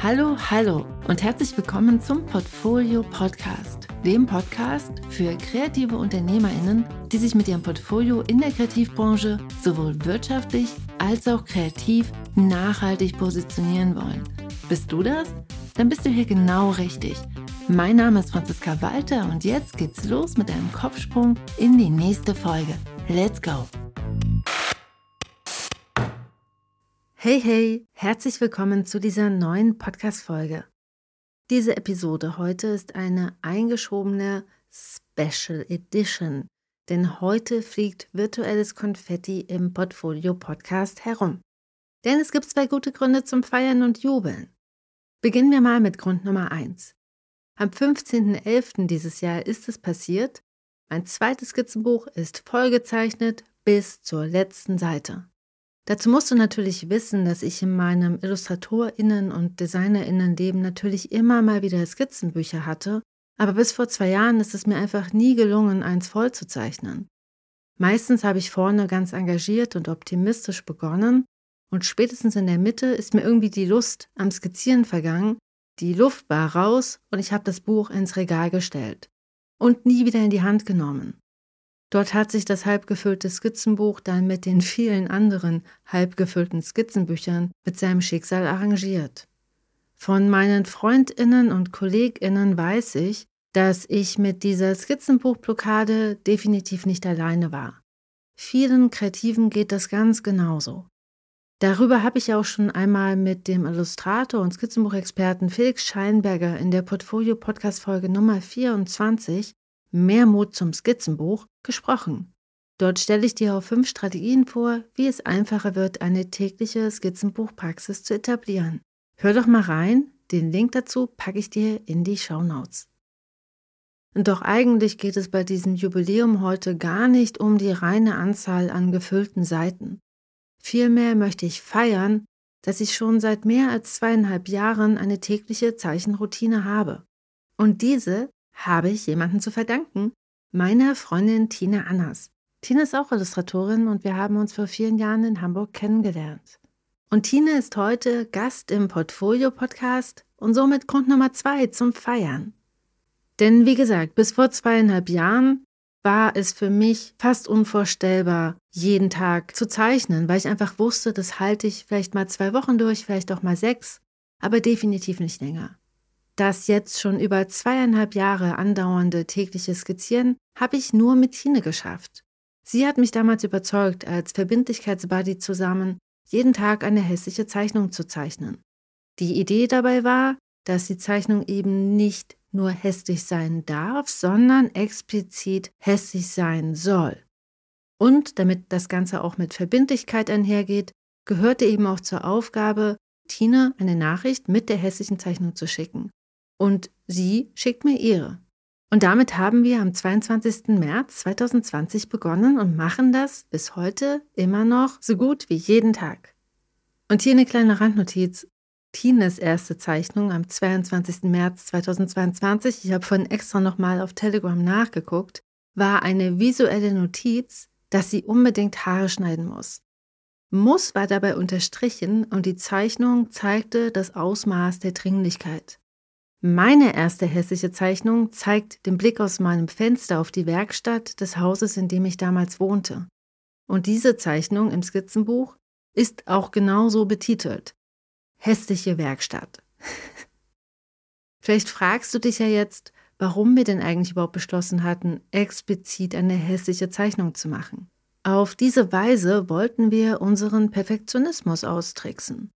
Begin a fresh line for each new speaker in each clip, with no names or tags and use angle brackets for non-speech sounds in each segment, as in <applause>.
Hallo, hallo und herzlich willkommen zum Portfolio Podcast, dem Podcast für kreative Unternehmerinnen, die sich mit ihrem Portfolio in der Kreativbranche sowohl wirtschaftlich als auch kreativ nachhaltig positionieren wollen. Bist du das? Dann bist du hier genau richtig. Mein Name ist Franziska Walter und jetzt geht's los mit einem Kopfsprung in die nächste Folge. Let's go! Hey, hey, herzlich willkommen zu dieser neuen Podcast-Folge. Diese Episode heute ist eine eingeschobene Special Edition, denn heute fliegt virtuelles Konfetti im Portfolio Podcast herum. Denn es gibt zwei gute Gründe zum Feiern und Jubeln. Beginnen wir mal mit Grund Nummer 1. Am 15.11. dieses Jahr ist es passiert. Mein zweites Skizzenbuch ist vollgezeichnet bis zur letzten Seite. Dazu musst du natürlich wissen, dass ich in meinem IllustratorInnen- und DesignerInnen-Leben natürlich immer mal wieder Skizzenbücher hatte, aber bis vor zwei Jahren ist es mir einfach nie gelungen, eins vollzuzeichnen. Meistens habe ich vorne ganz engagiert und optimistisch begonnen und spätestens in der Mitte ist mir irgendwie die Lust am Skizzieren vergangen, die Luft war raus und ich habe das Buch ins Regal gestellt und nie wieder in die Hand genommen. Dort hat sich das halbgefüllte Skizzenbuch dann mit den vielen anderen halbgefüllten Skizzenbüchern mit seinem Schicksal arrangiert. Von meinen Freundinnen und Kolleginnen weiß ich, dass ich mit dieser Skizzenbuchblockade definitiv nicht alleine war. Vielen Kreativen geht das ganz genauso. Darüber habe ich auch schon einmal mit dem Illustrator und Skizzenbuchexperten Felix Scheinberger in der Portfolio-Podcast-Folge Nummer 24 Mehr Mut zum Skizzenbuch gesprochen. Dort stelle ich dir auch fünf Strategien vor, wie es einfacher wird, eine tägliche Skizzenbuchpraxis zu etablieren. Hör doch mal rein, den Link dazu packe ich dir in die Show Notes. Doch eigentlich geht es bei diesem Jubiläum heute gar nicht um die reine Anzahl an gefüllten Seiten. Vielmehr möchte ich feiern, dass ich schon seit mehr als zweieinhalb Jahren eine tägliche Zeichenroutine habe. Und diese habe ich jemanden zu verdanken, meiner Freundin Tina Annas. Tina ist auch Illustratorin und wir haben uns vor vielen Jahren in Hamburg kennengelernt. Und Tina ist heute Gast im Portfolio-Podcast und somit Grund Nummer zwei zum Feiern. Denn wie gesagt, bis vor zweieinhalb Jahren war es für mich fast unvorstellbar, jeden Tag zu zeichnen, weil ich einfach wusste, das halte ich vielleicht mal zwei Wochen durch, vielleicht auch mal sechs, aber definitiv nicht länger. Das jetzt schon über zweieinhalb Jahre andauernde tägliche Skizzieren habe ich nur mit Tine geschafft. Sie hat mich damals überzeugt, als Verbindlichkeitsbuddy zusammen jeden Tag eine hässliche Zeichnung zu zeichnen. Die Idee dabei war, dass die Zeichnung eben nicht nur hässlich sein darf, sondern explizit hässlich sein soll. Und damit das Ganze auch mit Verbindlichkeit einhergeht, gehörte eben auch zur Aufgabe, Tina eine Nachricht mit der hässlichen Zeichnung zu schicken und sie schickt mir ihre. Und damit haben wir am 22. März 2020 begonnen und machen das bis heute immer noch so gut wie jeden Tag. Und hier eine kleine Randnotiz. Tines erste Zeichnung am 22. März 2022, ich habe vorhin extra nochmal auf Telegram nachgeguckt, war eine visuelle Notiz, dass sie unbedingt Haare schneiden muss. Muss war dabei unterstrichen und die Zeichnung zeigte das Ausmaß der Dringlichkeit. Meine erste hässliche Zeichnung zeigt den Blick aus meinem Fenster auf die Werkstatt des Hauses, in dem ich damals wohnte. Und diese Zeichnung im Skizzenbuch ist auch genauso betitelt. Hässliche Werkstatt. <laughs> Vielleicht fragst du dich ja jetzt, warum wir denn eigentlich überhaupt beschlossen hatten, explizit eine hässliche Zeichnung zu machen. Auf diese Weise wollten wir unseren Perfektionismus austricksen.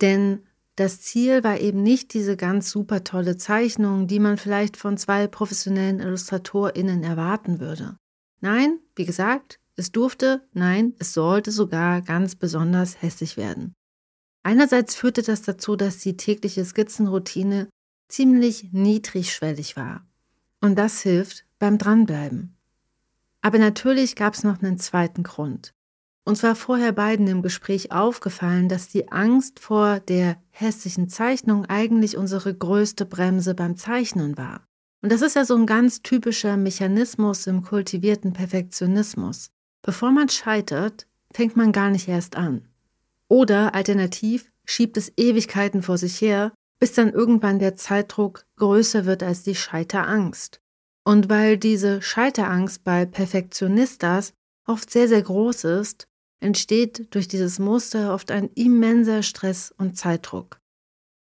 Denn das Ziel war eben nicht diese ganz super tolle Zeichnung, die man vielleicht von zwei professionellen IllustratorInnen erwarten würde. Nein, wie gesagt, es durfte, nein, es sollte sogar ganz besonders hässlich werden. Einerseits führte das dazu, dass die tägliche Skizzenroutine ziemlich niedrigschwellig war. Und das hilft beim Dranbleiben. Aber natürlich gab es noch einen zweiten Grund. Uns war vorher beiden im Gespräch aufgefallen, dass die Angst vor der hässlichen Zeichnung eigentlich unsere größte Bremse beim Zeichnen war. Und das ist ja so ein ganz typischer Mechanismus im kultivierten Perfektionismus. Bevor man scheitert, fängt man gar nicht erst an. Oder alternativ schiebt es Ewigkeiten vor sich her, bis dann irgendwann der Zeitdruck größer wird als die Scheiterangst. Und weil diese Scheiterangst bei Perfektionistas oft sehr, sehr groß ist, entsteht durch dieses Muster oft ein immenser Stress und Zeitdruck.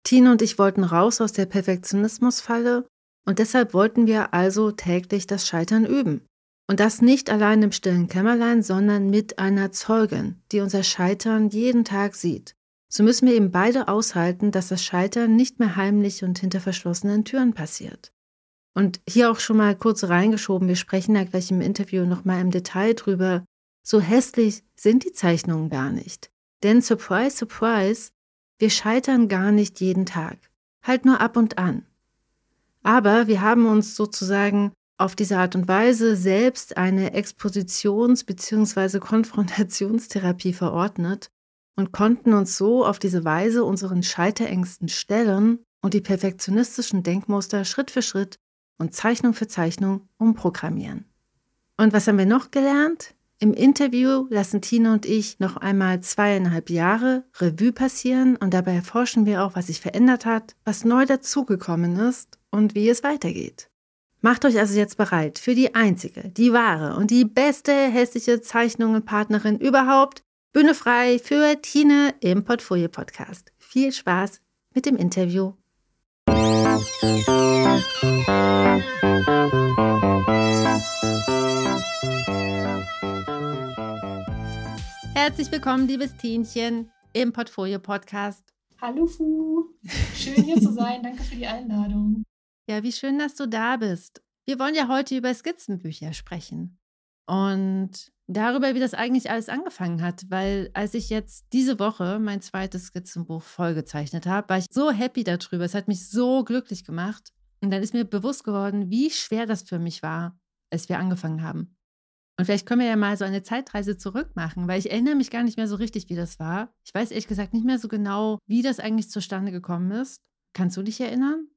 Tina und ich wollten raus aus der Perfektionismusfalle und deshalb wollten wir also täglich das Scheitern üben. Und das nicht allein im stillen Kämmerlein, sondern mit einer Zeugin, die unser Scheitern jeden Tag sieht. So müssen wir eben beide aushalten, dass das Scheitern nicht mehr heimlich und hinter verschlossenen Türen passiert. Und hier auch schon mal kurz reingeschoben, wir sprechen ja gleich im Interview nochmal im Detail drüber. So hässlich sind die Zeichnungen gar nicht. Denn surprise, surprise, wir scheitern gar nicht jeden Tag. Halt nur ab und an. Aber wir haben uns sozusagen auf diese Art und Weise selbst eine Expositions- bzw. Konfrontationstherapie verordnet und konnten uns so auf diese Weise unseren Scheiterängsten stellen und die perfektionistischen Denkmuster Schritt für Schritt und Zeichnung für Zeichnung umprogrammieren. Und was haben wir noch gelernt? Im Interview lassen Tina und ich noch einmal zweieinhalb Jahre Revue passieren und dabei erforschen wir auch, was sich verändert hat, was neu dazugekommen ist und wie es weitergeht. Macht euch also jetzt bereit für die einzige, die wahre und die beste hässliche Zeichnungenpartnerin überhaupt. Bühne frei für Tine im Portfolio Podcast. Viel Spaß mit dem Interview. Herzlich willkommen, liebes Tienchen, im Portfolio Podcast.
Hallo Fu, schön hier zu sein. Danke für die Einladung.
Ja, wie schön, dass du da bist. Wir wollen ja heute über Skizzenbücher sprechen und darüber, wie das eigentlich alles angefangen hat, weil als ich jetzt diese Woche mein zweites Skizzenbuch vollgezeichnet habe, war ich so happy darüber. Es hat mich so glücklich gemacht. Und dann ist mir bewusst geworden, wie schwer das für mich war, als wir angefangen haben. Und vielleicht können wir ja mal so eine Zeitreise zurück machen, weil ich erinnere mich gar nicht mehr so richtig, wie das war. Ich weiß ehrlich gesagt nicht mehr so genau, wie das eigentlich zustande gekommen ist. Kannst du dich erinnern?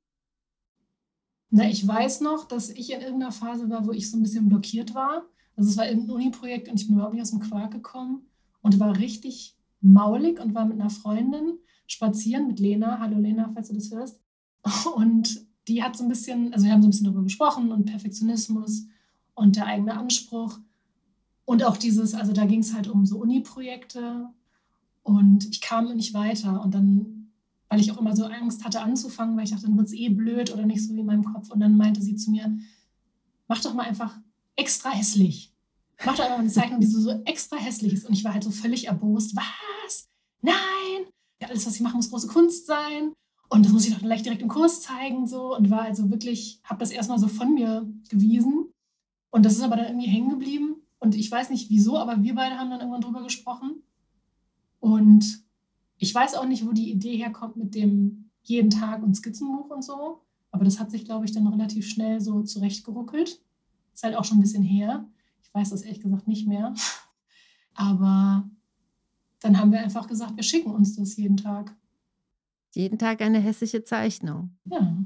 Na, ich weiß noch, dass ich in irgendeiner Phase war, wo ich so ein bisschen blockiert war. Also es war irgendein Uni-Projekt und ich bin überhaupt nicht aus dem Quark gekommen und war richtig maulig und war mit einer Freundin spazieren, mit Lena. Hallo Lena, falls du das hörst. Und die hat so ein bisschen, also wir haben so ein bisschen darüber gesprochen und Perfektionismus und der eigene Anspruch. Und auch dieses, also da ging es halt um so Uni-Projekte und ich kam nicht weiter. Und dann weil ich auch immer so Angst hatte anzufangen, weil ich dachte, dann wird es eh blöd oder nicht so wie in meinem Kopf. Und dann meinte sie zu mir, mach doch mal einfach extra hässlich. Mach doch einfach eine Zeichnung, die so, so extra hässlich ist. Und ich war halt so völlig erbost. Was? Nein! Ja, alles, was ich mache, muss große Kunst sein. Und das muss ich doch gleich direkt im Kurs zeigen. So. Und war also wirklich, habe das erstmal so von mir gewiesen. Und das ist aber dann irgendwie hängen geblieben. Und ich weiß nicht wieso, aber wir beide haben dann irgendwann drüber gesprochen. Und ich weiß auch nicht, wo die Idee herkommt mit dem jeden Tag und Skizzenbuch und so. Aber das hat sich, glaube ich, dann relativ schnell so zurechtgeruckelt. Ist halt auch schon ein bisschen her. Ich weiß das ehrlich gesagt nicht mehr. <laughs> Aber dann haben wir einfach gesagt, wir schicken uns das jeden Tag.
Jeden Tag eine hässliche Zeichnung.
Ja.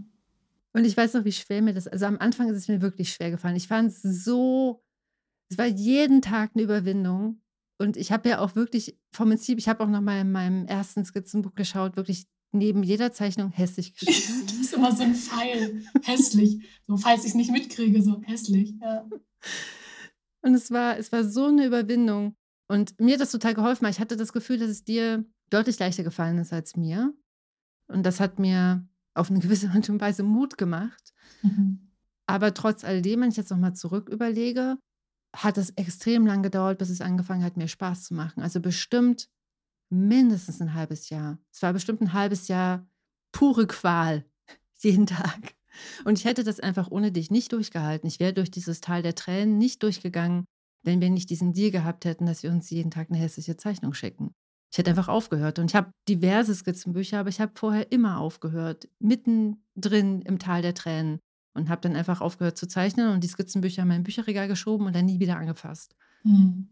Und ich weiß noch, wie schwer mir das, also am Anfang ist es mir wirklich schwer gefallen. Ich fand es so, es war jeden Tag eine Überwindung. Und ich habe ja auch wirklich vom Prinzip, ich habe auch noch mal in meinem ersten Skizzenbuch geschaut, wirklich neben jeder Zeichnung hässlich <laughs> geschrieben.
das ist immer so ein Pfeil, hässlich. So, falls ich es nicht mitkriege, so hässlich. Ja.
Und es war, es war so eine Überwindung. Und mir hat das total geholfen, weil ich hatte das Gefühl, dass es dir deutlich leichter gefallen ist als mir. Und das hat mir auf eine gewisse Art und Weise Mut gemacht. Mhm. Aber trotz alledem, wenn ich jetzt nochmal zurück überlege, hat es extrem lang gedauert, bis es angefangen hat, mir Spaß zu machen. Also bestimmt mindestens ein halbes Jahr. Es war bestimmt ein halbes Jahr pure Qual <laughs> jeden Tag. Und ich hätte das einfach ohne dich nicht durchgehalten. Ich wäre durch dieses Tal der Tränen nicht durchgegangen, wenn wir nicht diesen Deal gehabt hätten, dass wir uns jeden Tag eine hässliche Zeichnung schicken. Ich hätte einfach aufgehört. Und ich habe diverse Skizzenbücher, aber ich habe vorher immer aufgehört, mittendrin im Tal der Tränen und habe dann einfach aufgehört zu zeichnen und die Skizzenbücher in mein Bücherregal geschoben und dann nie wieder angefasst. Mhm.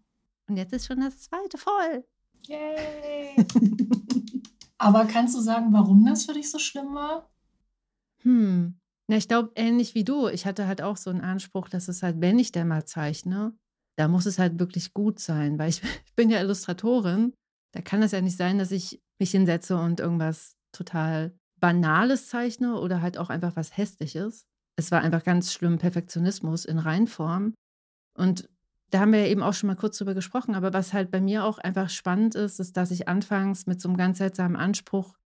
Und jetzt ist schon das zweite voll.
Yay! <laughs> Aber kannst du sagen, warum das für dich so schlimm war?
Hm, Na, ich glaube, ähnlich wie du. Ich hatte halt auch so einen Anspruch, dass es halt, wenn ich denn mal zeichne, da muss es halt wirklich gut sein, weil ich, <laughs> ich bin ja Illustratorin. Da kann es ja nicht sein, dass ich mich hinsetze und irgendwas total Banales zeichne oder halt auch einfach was Hässliches. Es war einfach ganz schlimm Perfektionismus in Reinform. Und da haben wir ja eben auch schon mal kurz drüber gesprochen. Aber was halt bei mir auch einfach spannend ist, ist, dass ich anfangs mit so einem ganz seltsamen Anspruch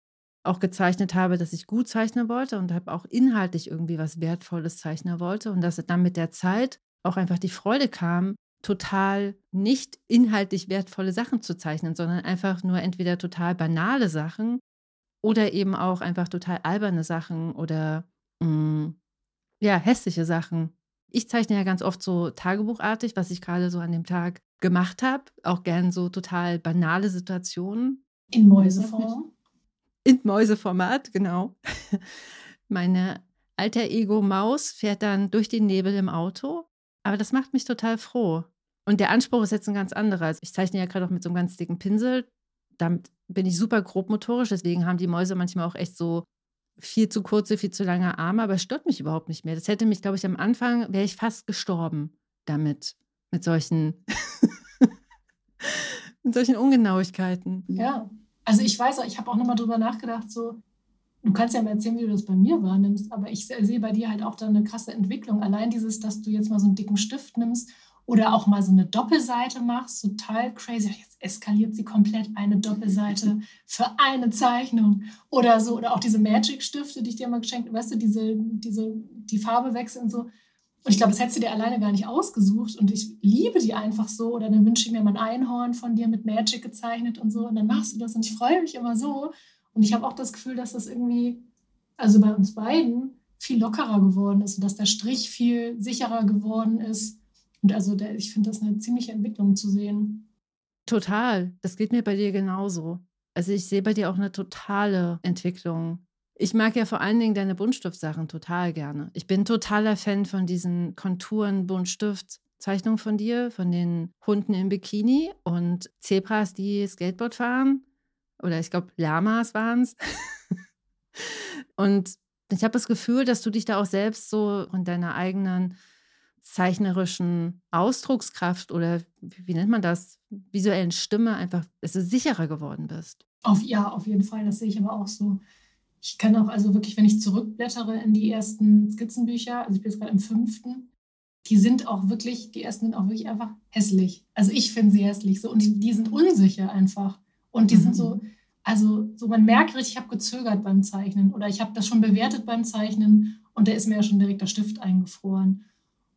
auch gezeichnet habe, dass ich gut zeichnen wollte und habe auch inhaltlich irgendwie was Wertvolles zeichnen wollte und dass dann mit der Zeit auch einfach die Freude kam, total nicht inhaltlich wertvolle Sachen zu zeichnen, sondern einfach nur entweder total banale Sachen oder eben auch einfach total alberne Sachen oder mh, mm, ja, hässliche Sachen. Ich zeichne ja ganz oft so tagebuchartig, was ich gerade so an dem Tag gemacht habe, auch gern so total banale Situationen.
In Mäuseform?
In Mäuseformat, genau. <laughs> Meine alter Ego Maus fährt dann durch den Nebel im Auto, aber das macht mich total froh. Und der Anspruch ist jetzt ein ganz anderer. Ich zeichne ja gerade auch mit so einem ganz dicken Pinsel. Damit bin ich super grobmotorisch, deswegen haben die Mäuse manchmal auch echt so viel zu kurze, viel zu lange Arme, aber es stört mich überhaupt nicht mehr. Das hätte mich, glaube ich, am Anfang wäre ich fast gestorben damit, mit solchen, <laughs> mit solchen Ungenauigkeiten.
Ja, also ich weiß ich habe auch nochmal drüber nachgedacht, so, du kannst ja mal erzählen, wie du das bei mir wahrnimmst, aber ich sehe bei dir halt auch da eine krasse Entwicklung. Allein dieses, dass du jetzt mal so einen dicken Stift nimmst oder auch mal so eine Doppelseite machst, total crazy. Jetzt eskaliert sie komplett eine Doppelseite für eine Zeichnung oder so. Oder auch diese Magic-Stifte, die ich dir mal geschenkt habe, weißt du, diese, diese, die Farbe wechseln und so. Und ich glaube, das hättest du dir alleine gar nicht ausgesucht. Und ich liebe die einfach so. Oder dann wünsche ich mir mal ein Einhorn von dir mit Magic gezeichnet und so. Und dann machst du das. Und ich freue mich immer so. Und ich habe auch das Gefühl, dass das irgendwie, also bei uns beiden, viel lockerer geworden ist und dass der Strich viel sicherer geworden ist. Und also der, ich finde das eine ziemliche Entwicklung zu sehen.
Total. Das geht mir bei dir genauso. Also ich sehe bei dir auch eine totale Entwicklung. Ich mag ja vor allen Dingen deine Buntstiftsachen total gerne. Ich bin totaler Fan von diesen Konturen Buntstift. Zeichnungen von dir, von den Hunden im Bikini und Zebras, die Skateboard fahren. Oder ich glaube, Lamas waren es. <laughs> und ich habe das Gefühl, dass du dich da auch selbst so von deiner eigenen zeichnerischen Ausdruckskraft oder wie nennt man das, visuellen Stimme einfach also sicherer geworden bist.
Auf, ja, auf jeden Fall, das sehe ich aber auch so. Ich kann auch also wirklich, wenn ich zurückblättere in die ersten Skizzenbücher, also ich bin jetzt gerade im fünften, die sind auch wirklich, die ersten sind auch wirklich einfach hässlich. Also ich finde sie hässlich so und die, die sind unsicher einfach. Und die mhm. sind so, also so man merkt richtig, ich habe gezögert beim Zeichnen oder ich habe das schon bewertet beim Zeichnen und da ist mir ja schon direkt der Stift eingefroren.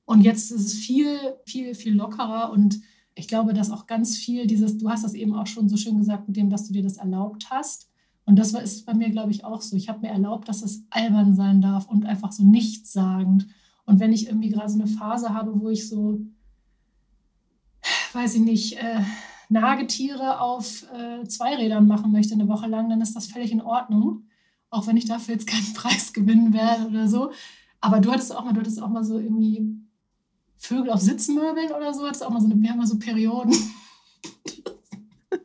Und jetzt ist es viel, viel, viel lockerer und ich glaube, dass auch ganz viel dieses, du hast das eben auch schon so schön gesagt mit dem, dass du dir das erlaubt hast. Und das ist bei mir, glaube ich, auch so. Ich habe mir erlaubt, dass es albern sein darf und einfach so nichtssagend. Und wenn ich irgendwie gerade so eine Phase habe, wo ich so, weiß ich nicht, äh, Nagetiere auf äh, Zweirädern machen möchte eine Woche lang, dann ist das völlig in Ordnung. Auch wenn ich dafür jetzt keinen <laughs> Preis gewinnen werde oder so. Aber du hattest auch mal, du hattest auch mal so irgendwie Vögel auf Sitzmöbeln oder so. Hattest auch mal so eine, wir haben mal so Perioden. <laughs>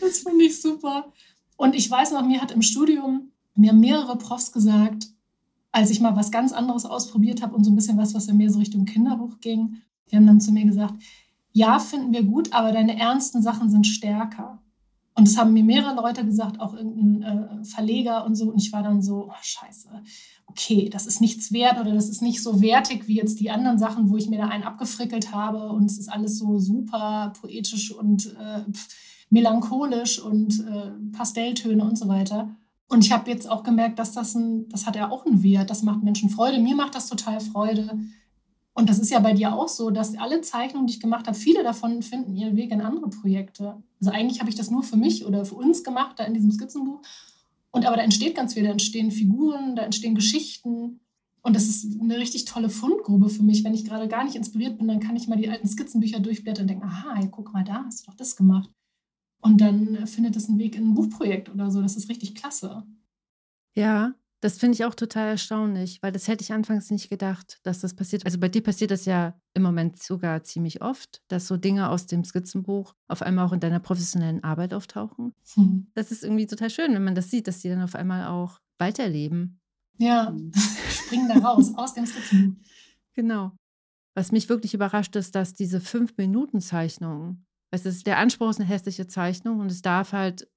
das finde ich super. Und ich weiß noch, mir hat im Studium mir mehrere Profs gesagt, als ich mal was ganz anderes ausprobiert habe und so ein bisschen was, was ja mehr so Richtung Kinderbuch ging, die haben dann zu mir gesagt, ja, finden wir gut, aber deine ernsten Sachen sind stärker. Und das haben mir mehrere Leute gesagt, auch irgendein äh, Verleger und so. Und ich war dann so, oh, scheiße, okay, das ist nichts wert oder das ist nicht so wertig wie jetzt die anderen Sachen, wo ich mir da einen abgefrickelt habe und es ist alles so super poetisch und äh, melancholisch und äh, Pastelltöne und so weiter. Und ich habe jetzt auch gemerkt, dass das ein, das hat ja auch einen Wert, das macht Menschen Freude. Mir macht das total Freude. Und das ist ja bei dir auch so, dass alle Zeichnungen, die ich gemacht habe, viele davon finden ihren Weg in andere Projekte. Also eigentlich habe ich das nur für mich oder für uns gemacht, da in diesem Skizzenbuch. Und aber da entsteht ganz viel, da entstehen Figuren, da entstehen Geschichten. Und das ist eine richtig tolle Fundgrube für mich. Wenn ich gerade gar nicht inspiriert bin, dann kann ich mal die alten Skizzenbücher durchblättern und denken, aha, guck mal, da hast du doch das gemacht. Und dann findet es einen Weg in ein Buchprojekt oder so. Das ist richtig klasse.
Ja, das finde ich auch total erstaunlich, weil das hätte ich anfangs nicht gedacht, dass das passiert. Also bei dir passiert das ja im Moment sogar ziemlich oft, dass so Dinge aus dem Skizzenbuch auf einmal auch in deiner professionellen Arbeit auftauchen. Hm. Das ist irgendwie total schön, wenn man das sieht, dass die dann auf einmal auch weiterleben.
Ja, mhm. <laughs> springen da raus aus dem Skizzenbuch.
Genau. Was mich wirklich überrascht ist, dass diese Fünf-Minuten-Zeichnung, es ist, der Anspruch ist eine hässliche Zeichnung und es darf halt,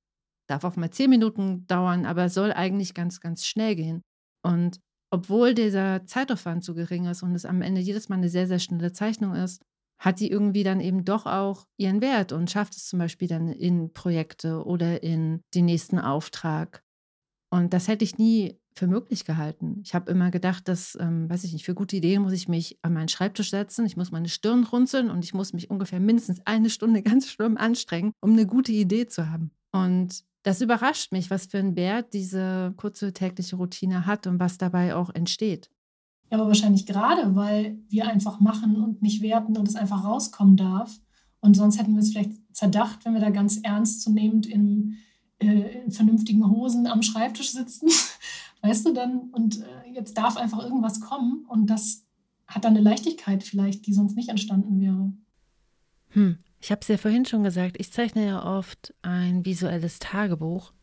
darf auch mal zehn Minuten dauern, aber soll eigentlich ganz, ganz schnell gehen. Und obwohl dieser Zeitaufwand so gering ist und es am Ende jedes Mal eine sehr, sehr schnelle Zeichnung ist, hat die irgendwie dann eben doch auch ihren Wert und schafft es zum Beispiel dann in Projekte oder in den nächsten Auftrag. Und das hätte ich nie für möglich gehalten. Ich habe immer gedacht, dass, ähm, weiß ich nicht, für gute Ideen muss ich mich an meinen Schreibtisch setzen, ich muss meine Stirn runzeln und ich muss mich ungefähr mindestens eine Stunde <laughs> ganz schlimm anstrengen, um eine gute Idee zu haben. Und das überrascht mich, was für einen Wert diese kurze tägliche Routine hat und was dabei auch entsteht.
Ja, aber wahrscheinlich gerade, weil wir einfach machen und nicht werten und es einfach rauskommen darf. Und sonst hätten wir es vielleicht zerdacht, wenn wir da ganz ernstzunehmend in, äh, in vernünftigen Hosen am Schreibtisch sitzen <laughs> Weißt du dann, und äh, jetzt darf einfach irgendwas kommen und das hat dann eine Leichtigkeit vielleicht, die sonst nicht entstanden wäre.
Hm. Ich habe es ja vorhin schon gesagt, ich zeichne ja oft ein visuelles Tagebuch.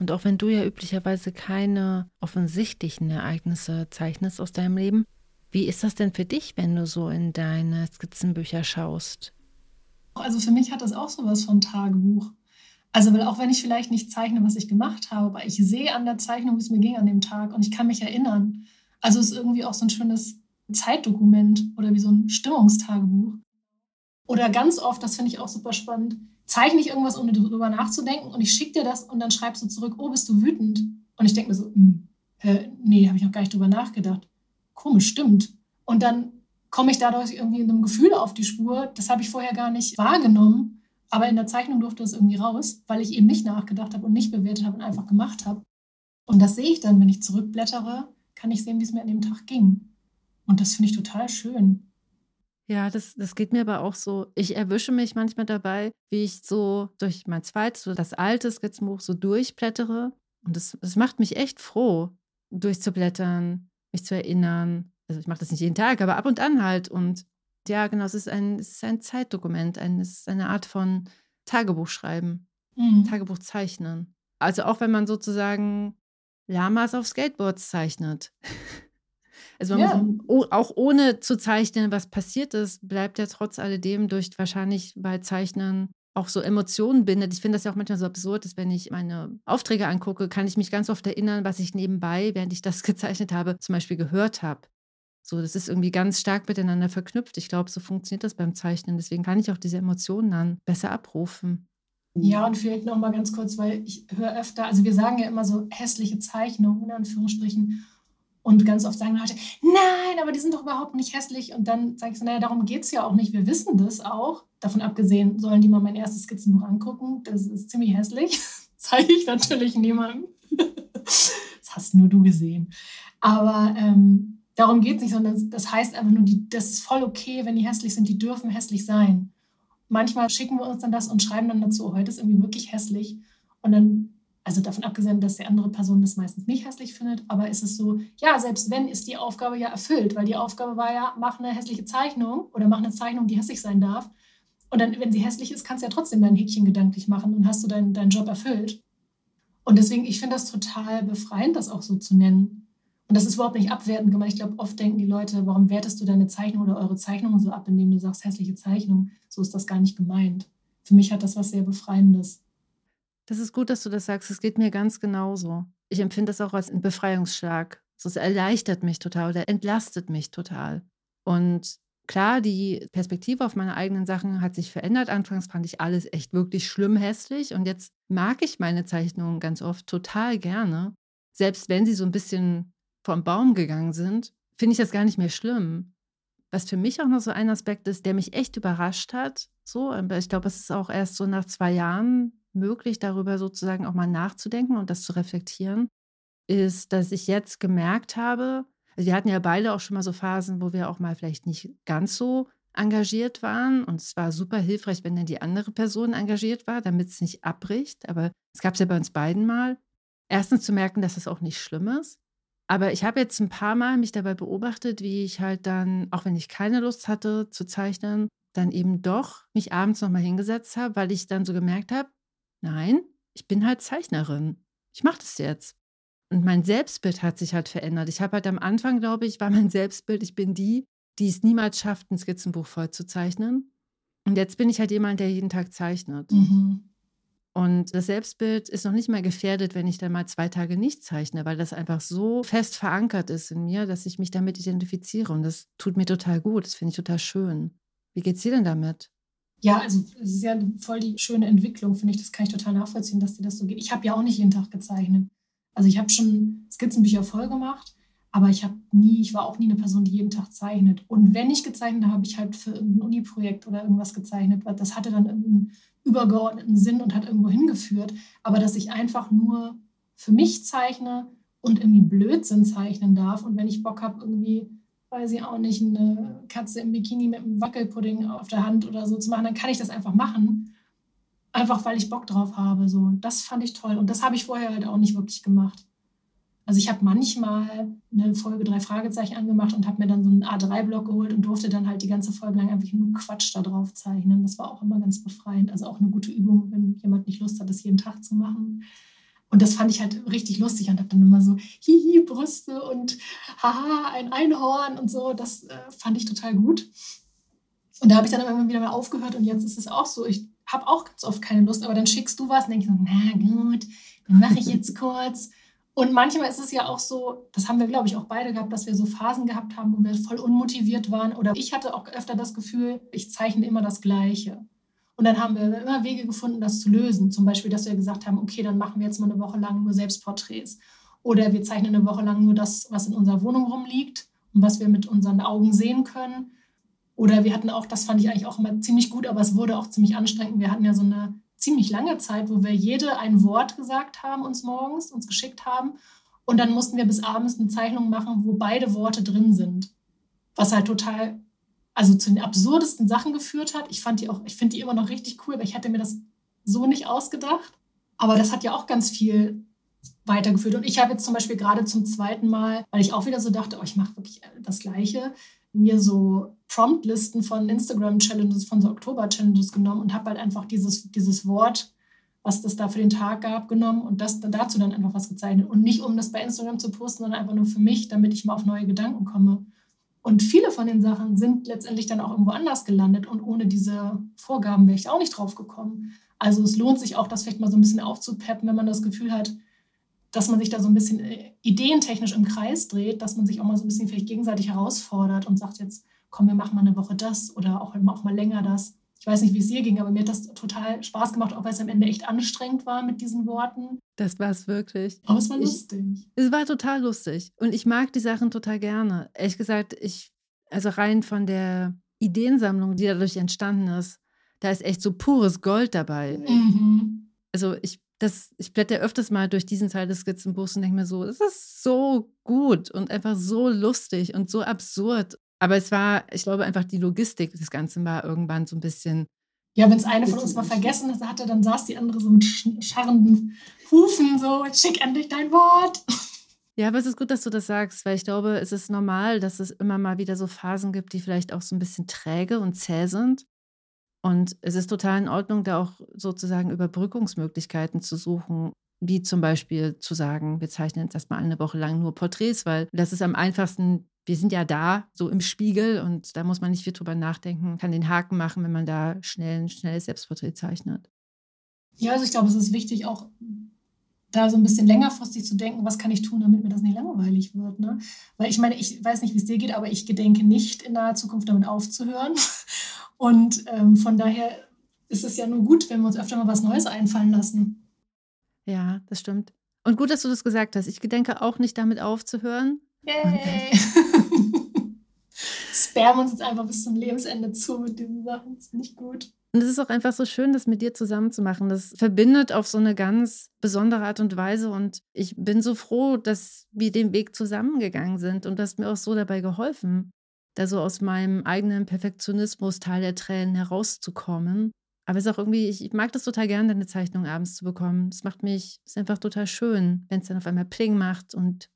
Und auch wenn du ja üblicherweise keine offensichtlichen Ereignisse zeichnest aus deinem Leben, wie ist das denn für dich, wenn du so in deine Skizzenbücher schaust?
Also für mich hat das auch sowas von Tagebuch. Also, weil auch wenn ich vielleicht nicht zeichne, was ich gemacht habe, aber ich sehe an der Zeichnung, wie es mir ging an dem Tag und ich kann mich erinnern. Also es ist irgendwie auch so ein schönes Zeitdokument oder wie so ein Stimmungstagebuch. Oder ganz oft, das finde ich auch super spannend, zeichne ich irgendwas, ohne darüber nachzudenken und ich schicke dir das und dann schreibst du zurück, oh, bist du wütend? Und ich denke mir so, äh, nee, habe ich noch gar nicht drüber nachgedacht. Komisch, stimmt. Und dann komme ich dadurch irgendwie in einem Gefühl auf die Spur, das habe ich vorher gar nicht wahrgenommen. Aber in der Zeichnung durfte es irgendwie raus, weil ich eben nicht nachgedacht habe und nicht bewertet habe und einfach gemacht habe. Und das sehe ich dann, wenn ich zurückblättere, kann ich sehen, wie es mir an dem Tag ging. Und das finde ich total schön.
Ja, das, das geht mir aber auch so. Ich erwische mich manchmal dabei, wie ich so durch mein zweites, so das alte Skizzenbuch so durchblättere. Und das, das macht mich echt froh, durchzublättern, mich zu erinnern. Also ich mache das nicht jeden Tag, aber ab und an halt. Und ja, genau, es ist ein, es ist ein Zeitdokument, ein, es ist eine Art von Tagebuch schreiben, mhm. Tagebuch zeichnen. Also auch wenn man sozusagen Lamas auf Skateboards zeichnet. <laughs> Also ja. man, auch ohne zu zeichnen, was passiert ist, bleibt ja trotz alledem durch wahrscheinlich bei Zeichnen auch so Emotionen bindet. Ich finde das ja auch manchmal so absurd, dass wenn ich meine Aufträge angucke, kann ich mich ganz oft erinnern, was ich nebenbei, während ich das <laughs> gezeichnet habe, zum Beispiel gehört habe. So, das ist irgendwie ganz stark miteinander verknüpft. Ich glaube, so funktioniert das beim Zeichnen. Deswegen kann ich auch diese Emotionen dann besser abrufen.
Ja, und vielleicht noch mal ganz kurz, weil ich höre öfter, also wir sagen ja immer so hässliche Zeichnungen in Anführungsstrichen. Und ganz oft sagen Leute, nein, aber die sind doch überhaupt nicht hässlich. Und dann sage ich so, naja, darum geht es ja auch nicht. Wir wissen das auch. Davon abgesehen, sollen die mal mein erstes Skizzenbuch angucken. Das ist ziemlich hässlich. <laughs> Zeige ich natürlich niemandem. <laughs> das hast nur du gesehen. Aber ähm, darum geht es nicht, sondern das heißt einfach nur, die, das ist voll okay, wenn die hässlich sind, die dürfen hässlich sein. Manchmal schicken wir uns dann das und schreiben dann dazu, oh, heute ist irgendwie wirklich hässlich. Und dann, also davon abgesehen, dass die andere Person das meistens nicht hässlich findet, aber ist es so, ja, selbst wenn, ist die Aufgabe ja erfüllt, weil die Aufgabe war ja, mach eine hässliche Zeichnung oder mach eine Zeichnung, die hässlich sein darf. Und dann, wenn sie hässlich ist, kannst du ja trotzdem dein Häkchen gedanklich machen und hast du deinen, deinen Job erfüllt. Und deswegen, ich finde das total befreiend, das auch so zu nennen. Und das ist überhaupt nicht abwertend gemeint. Ich glaube, oft denken die Leute, warum wertest du deine Zeichnung oder eure Zeichnung so ab, indem du sagst, hässliche Zeichnung. So ist das gar nicht gemeint. Für mich hat das was sehr Befreiendes.
Das ist gut, dass du das sagst. Es geht mir ganz genauso. Ich empfinde das auch als einen Befreiungsschlag. Es erleichtert mich total oder entlastet mich total. Und klar, die Perspektive auf meine eigenen Sachen hat sich verändert. Anfangs fand ich alles echt wirklich schlimm hässlich und jetzt mag ich meine Zeichnungen ganz oft total gerne. Selbst wenn sie so ein bisschen vom Baum gegangen sind, finde ich das gar nicht mehr schlimm. Was für mich auch noch so ein Aspekt ist, der mich echt überrascht hat, so, ich glaube, es ist auch erst so nach zwei Jahren möglich, darüber sozusagen auch mal nachzudenken und das zu reflektieren, ist, dass ich jetzt gemerkt habe, also wir hatten ja beide auch schon mal so Phasen, wo wir auch mal vielleicht nicht ganz so engagiert waren. Und es war super hilfreich, wenn dann die andere Person engagiert war, damit es nicht abbricht. Aber es gab es ja bei uns beiden mal. Erstens zu merken, dass es auch nicht schlimm ist. Aber ich habe jetzt ein paar Mal mich dabei beobachtet, wie ich halt dann, auch wenn ich keine Lust hatte zu zeichnen, dann eben doch mich abends nochmal hingesetzt habe, weil ich dann so gemerkt habe, nein, ich bin halt Zeichnerin. Ich mache das jetzt. Und mein Selbstbild hat sich halt verändert. Ich habe halt am Anfang, glaube ich, war mein <laughs> Selbstbild, ich bin die, die es niemals schafft, ein Skizzenbuch voll zu zeichnen. Und jetzt bin ich halt jemand, der jeden Tag zeichnet. Mhm. Und das Selbstbild ist noch nicht mal gefährdet, wenn ich dann mal zwei Tage nicht zeichne, weil das einfach so fest verankert ist in mir, dass ich mich damit identifiziere. Und das tut mir total gut. Das finde ich total schön. Wie geht's dir denn damit?
Ja, also es ist ja voll die schöne Entwicklung, finde ich. Das kann ich total nachvollziehen, dass dir das so geht. Ich habe ja auch nicht jeden Tag gezeichnet. Also ich habe schon Skizzenbücher voll gemacht, aber ich habe nie, ich war auch nie eine Person, die jeden Tag zeichnet. Und wenn ich gezeichnet habe, habe ich halt für ein Uni-Projekt oder irgendwas gezeichnet, das hatte dann irgendeinen übergeordneten Sinn und hat irgendwo hingeführt. Aber dass ich einfach nur für mich zeichne und irgendwie Blödsinn zeichnen darf. Und wenn ich Bock habe, irgendwie, weiß ich auch nicht, eine Katze im Bikini mit einem Wackelpudding auf der Hand oder so zu machen, dann kann ich das einfach machen. Einfach weil ich Bock drauf habe. So. Das fand ich toll. Und das habe ich vorher halt auch nicht wirklich gemacht. Also ich habe manchmal eine Folge drei Fragezeichen angemacht und habe mir dann so einen A3-Block geholt und durfte dann halt die ganze Folge lang einfach nur Quatsch da drauf zeichnen. Das war auch immer ganz befreiend. Also auch eine gute Übung, wenn jemand nicht Lust hat, das jeden Tag zu machen. Und das fand ich halt richtig lustig und habe dann immer so hihi Brüste und haha ein Einhorn und so. Das äh, fand ich total gut. Und da habe ich dann immer wieder mal aufgehört und jetzt ist es auch so. Ich habe auch ganz oft keine Lust, aber dann schickst du was und denke ich so, na gut, dann mache ich jetzt kurz. Und manchmal ist es ja auch so, das haben wir, glaube ich, auch beide gehabt, dass wir so Phasen gehabt haben, wo wir voll unmotiviert waren. Oder ich hatte auch öfter das Gefühl, ich zeichne immer das Gleiche. Und dann haben wir immer Wege gefunden, das zu lösen. Zum Beispiel, dass wir gesagt haben, okay, dann machen wir jetzt mal eine Woche lang nur Selbstporträts. Oder wir zeichnen eine Woche lang nur das, was in unserer Wohnung rumliegt und was wir mit unseren Augen sehen können. Oder wir hatten auch, das fand ich eigentlich auch immer ziemlich gut, aber es wurde auch ziemlich anstrengend. Wir hatten ja so eine ziemlich lange Zeit, wo wir jede ein Wort gesagt haben uns morgens, uns geschickt haben. Und dann mussten wir bis abends eine Zeichnung machen, wo beide Worte drin sind. Was halt total, also zu den absurdesten Sachen geführt hat. Ich fand die auch, ich finde die immer noch richtig cool, aber ich hätte mir das so nicht ausgedacht. Aber das hat ja auch ganz viel weitergeführt. Und ich habe jetzt zum Beispiel gerade zum zweiten Mal, weil ich auch wieder so dachte, oh, ich mache wirklich das Gleiche, mir so Promptlisten von Instagram-Challenges, von so Oktober-Challenges genommen und habe halt einfach dieses, dieses Wort, was das da für den Tag gab, genommen und das dazu dann einfach was gezeichnet. Und nicht, um das bei Instagram zu posten, sondern einfach nur für mich, damit ich mal auf neue Gedanken komme. Und viele von den Sachen sind letztendlich dann auch irgendwo anders gelandet und ohne diese Vorgaben wäre ich auch nicht drauf gekommen. Also es lohnt sich auch, das vielleicht mal so ein bisschen aufzupeppen, wenn man das Gefühl hat, dass man sich da so ein bisschen äh, ideentechnisch im Kreis dreht, dass man sich auch mal so ein bisschen vielleicht gegenseitig herausfordert und sagt jetzt, komm, wir machen mal eine Woche das oder auch, auch mal länger das. Ich weiß nicht, wie es dir ging, aber mir hat das total Spaß gemacht, auch weil es am Ende echt anstrengend war mit diesen Worten.
Das war es wirklich.
Aber es war lustig.
Ich, es war total lustig. Und ich mag die Sachen total gerne. Ehrlich gesagt, ich, also rein von der Ideensammlung, die dadurch entstanden ist, da ist echt so pures Gold dabei. Mhm. Also ich das, ich blätter öfters mal durch diesen Teil des Skizzenbuchs und denke mir so, es ist so gut und einfach so lustig und so absurd. Aber es war, ich glaube, einfach die Logistik des Ganzen war irgendwann so ein bisschen.
Ja, wenn es eine von uns mal vergessen hatte, dann saß die andere so mit scharrenden Hufen, so, schick endlich dein Wort.
Ja, aber es ist gut, dass du das sagst, weil ich glaube, es ist normal, dass es immer mal wieder so Phasen gibt, die vielleicht auch so ein bisschen träge und zäh sind. Und es ist total in Ordnung, da auch sozusagen Überbrückungsmöglichkeiten zu suchen, wie zum Beispiel zu sagen, wir zeichnen jetzt erstmal eine Woche lang nur Porträts, weil das ist am einfachsten. Wir sind ja da, so im Spiegel, und da muss man nicht viel drüber nachdenken, kann den Haken machen, wenn man da schnell ein schnelles Selbstporträt zeichnet.
Ja, also ich glaube, es ist wichtig, auch da so ein bisschen längerfristig zu denken, was kann ich tun, damit mir das nicht langweilig wird. Ne? Weil ich meine, ich weiß nicht, wie es dir geht, aber ich gedenke nicht in naher Zukunft damit aufzuhören. <laughs> Und ähm, von daher ist es ja nur gut, wenn wir uns öfter mal was Neues einfallen lassen.
Ja, das stimmt. Und gut, dass du das gesagt hast. Ich gedenke auch nicht damit aufzuhören. Yay! <laughs>
Spammen uns jetzt einfach bis zum Lebensende zu mit diesen Sachen. Das finde ich gut.
Und es ist auch einfach so schön, das mit dir zusammen zu machen. Das verbindet auf so eine ganz besondere Art und Weise. Und ich bin so froh, dass wir den Weg zusammengegangen sind. Und du hast mir auch so dabei geholfen da so aus meinem eigenen Perfektionismus, Teil der Tränen herauszukommen. Aber es ist auch irgendwie, ich, mag das total gerne, deine Zeichnung abends zu bekommen. Es macht mich, es ist einfach total schön, wenn es dann auf einmal Pling macht und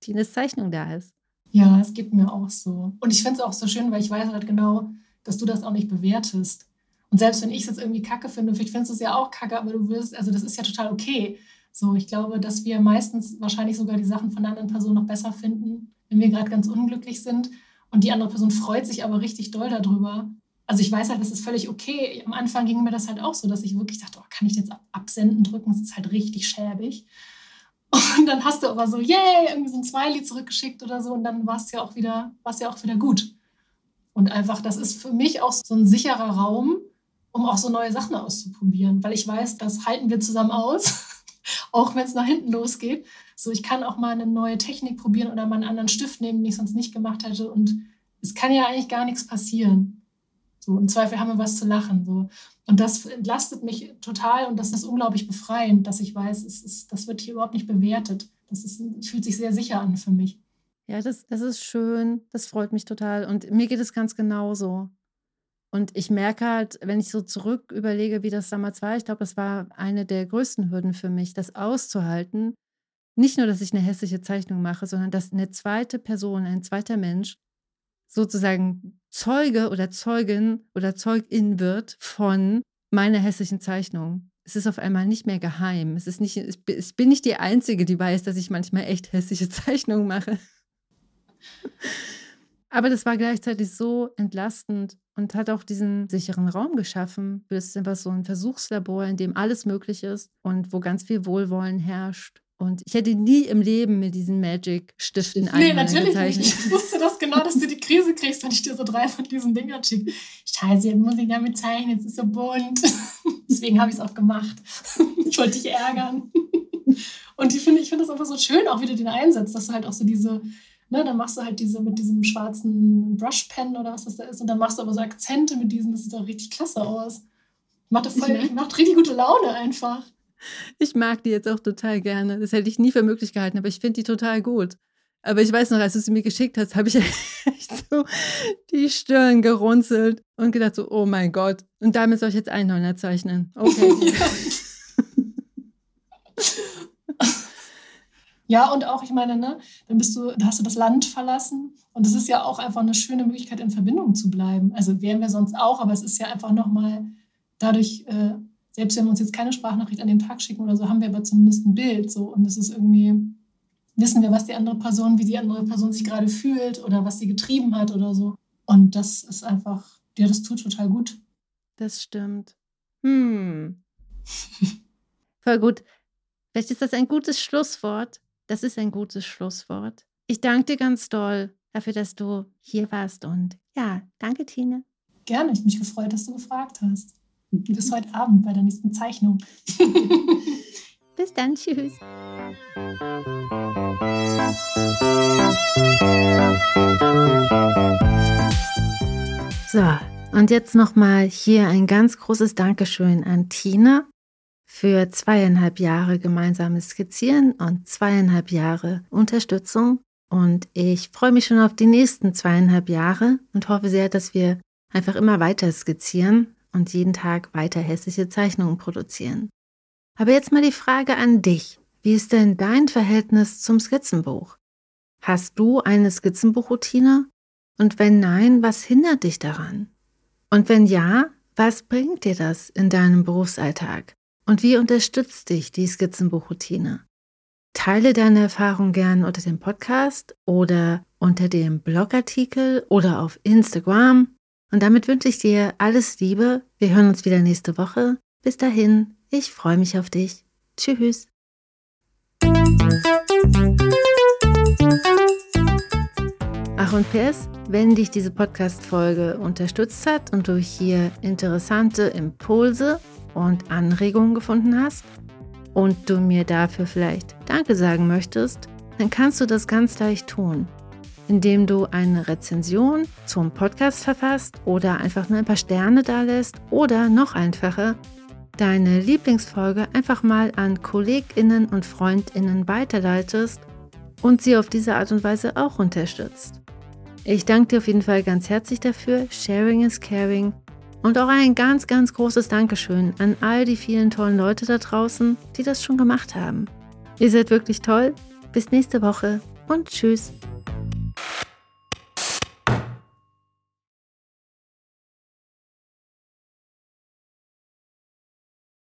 Tines Zeichnung da ist.
Ja, es geht mir auch so. Und ich finde es auch so schön, weil ich weiß halt genau, dass du das auch nicht bewertest. Und selbst wenn ich es jetzt irgendwie kacke finde, vielleicht findest du es ja auch kacke, aber du wirst, also das ist ja total okay. So, ich glaube, dass wir meistens wahrscheinlich sogar die Sachen von der anderen Person noch besser finden, wenn wir gerade ganz unglücklich sind. Und die andere Person freut sich aber richtig doll darüber. Also ich weiß halt, das ist völlig okay. Am Anfang ging mir das halt auch so, dass ich wirklich dachte, oh, kann ich jetzt absenden drücken? Das ist halt richtig schäbig. Und dann hast du aber so, yay, irgendwie so ein Smiley zurückgeschickt oder so und dann war es ja auch wieder, war ja auch wieder gut. Und einfach, das ist für mich auch so ein sicherer Raum, um auch so neue Sachen auszuprobieren, weil ich weiß, das halten wir zusammen aus, <laughs> auch wenn es nach hinten losgeht. So, ich kann auch mal eine neue Technik probieren oder mal einen anderen Stift nehmen, den ich sonst nicht gemacht hätte. Und es kann ja eigentlich gar nichts passieren. So, im Zweifel haben wir was zu lachen. So. Und das entlastet mich total und das ist unglaublich befreiend, dass ich weiß, es ist, das wird hier überhaupt nicht bewertet. Das ist, fühlt sich sehr sicher an für mich.
Ja, das, das ist schön. Das freut mich total. Und mir geht es ganz genauso. Und ich merke halt, wenn ich so zurück überlege, wie das damals war, ich glaube, das war eine der größten Hürden für mich, das auszuhalten. Nicht nur, dass ich eine hässliche Zeichnung mache, sondern dass eine zweite Person, ein zweiter Mensch sozusagen Zeuge oder Zeugin oder Zeugin wird von meiner hässlichen Zeichnung. Es ist auf einmal nicht mehr geheim. Es ist nicht, ich bin nicht die Einzige, die weiß, dass ich manchmal echt hässliche <laughs> Zeichnungen mache. Aber das war gleichzeitig so entlastend und hat auch diesen sicheren Raum geschaffen. Es ist einfach so ein Versuchslabor, in dem alles möglich ist und wo ganz viel Wohlwollen herrscht. Und ich hätte nie im Leben mit diesen Magic-Stiften
Nee, natürlich gezeichnet. nicht. Ich wusste das genau, dass du die Krise kriegst, wenn ich dir so drei von diesen Dingern schicke. Scheiße, jetzt muss ich damit zeichnen, jetzt ist so bunt. <laughs> Deswegen habe ich es auch gemacht. <laughs> Ich wollte dich ärgern. Und ich finde ich find das einfach so schön, auch wie du den einsetzt, dass du halt auch so diese Ne, dann machst du halt diese mit diesem schwarzen Brushpen oder was das da ist und dann machst du aber so Akzente mit diesen, das sieht doch richtig klasse aus. Macht, voll, macht richtig gute Laune einfach.
Ich mag die jetzt auch total gerne. Das hätte ich nie für möglich gehalten, aber ich finde die total gut. Aber ich weiß noch, als du sie mir geschickt hast, habe ich <laughs> echt so die Stirn gerunzelt und gedacht so, oh mein Gott. Und damit soll ich jetzt Einhörner zeichnen. Okay. <laughs> ja.
Ja, und auch, ich meine, ne, dann bist du, hast du das Land verlassen. Und es ist ja auch einfach eine schöne Möglichkeit, in Verbindung zu bleiben. Also wären wir sonst auch, aber es ist ja einfach nochmal dadurch, äh, selbst wenn wir uns jetzt keine Sprachnachricht an den Tag schicken oder so, haben wir aber zumindest ein Bild. So. Und es ist irgendwie, wissen wir, was die andere Person, wie die andere Person sich gerade fühlt oder was sie getrieben hat oder so. Und das ist einfach, ja, das tut total gut.
Das stimmt. Hm. <laughs> Voll gut. Vielleicht ist das ein gutes Schlusswort. Das ist ein gutes Schlusswort. Ich danke dir ganz doll dafür, dass du hier warst und ja, danke, Tine.
Gerne, ich mich gefreut, dass du gefragt hast. Bis heute Abend bei der nächsten Zeichnung. <laughs>
Bis dann, tschüss. So, und jetzt nochmal hier ein ganz großes Dankeschön an Tina für zweieinhalb Jahre gemeinsames Skizzieren und zweieinhalb Jahre Unterstützung. Und ich freue mich schon auf die nächsten zweieinhalb Jahre und hoffe sehr, dass wir einfach immer weiter skizzieren und jeden Tag weiter hässliche Zeichnungen produzieren. Aber jetzt mal die Frage an dich. Wie ist denn dein Verhältnis zum Skizzenbuch? Hast du eine Skizzenbuchroutine? Und wenn nein, was hindert dich daran? Und wenn ja, was bringt dir das in deinem Berufsalltag? Und wie unterstützt dich die Skizzenbuchroutine? Teile deine Erfahrung gern unter dem Podcast oder unter dem Blogartikel oder auf Instagram. Und damit wünsche ich dir alles Liebe. Wir hören uns wieder nächste Woche. Bis dahin, ich freue mich auf dich. Tschüss. Ach und PS, wenn dich diese Podcast-Folge unterstützt hat und du hier interessante Impulse und Anregungen gefunden hast und du mir dafür vielleicht Danke sagen möchtest, dann kannst du das ganz leicht tun, indem du eine Rezension zum Podcast verfasst oder einfach nur ein paar Sterne da lässt oder noch einfacher, deine Lieblingsfolge einfach mal an Kolleginnen und Freundinnen weiterleitest und sie auf diese Art und Weise auch unterstützt. Ich danke dir auf jeden Fall ganz herzlich dafür. Sharing is caring und auch ein ganz, ganz großes Dankeschön an all die vielen tollen Leute da draußen, die das schon gemacht haben. Ihr seid wirklich toll. Bis nächste Woche und tschüss.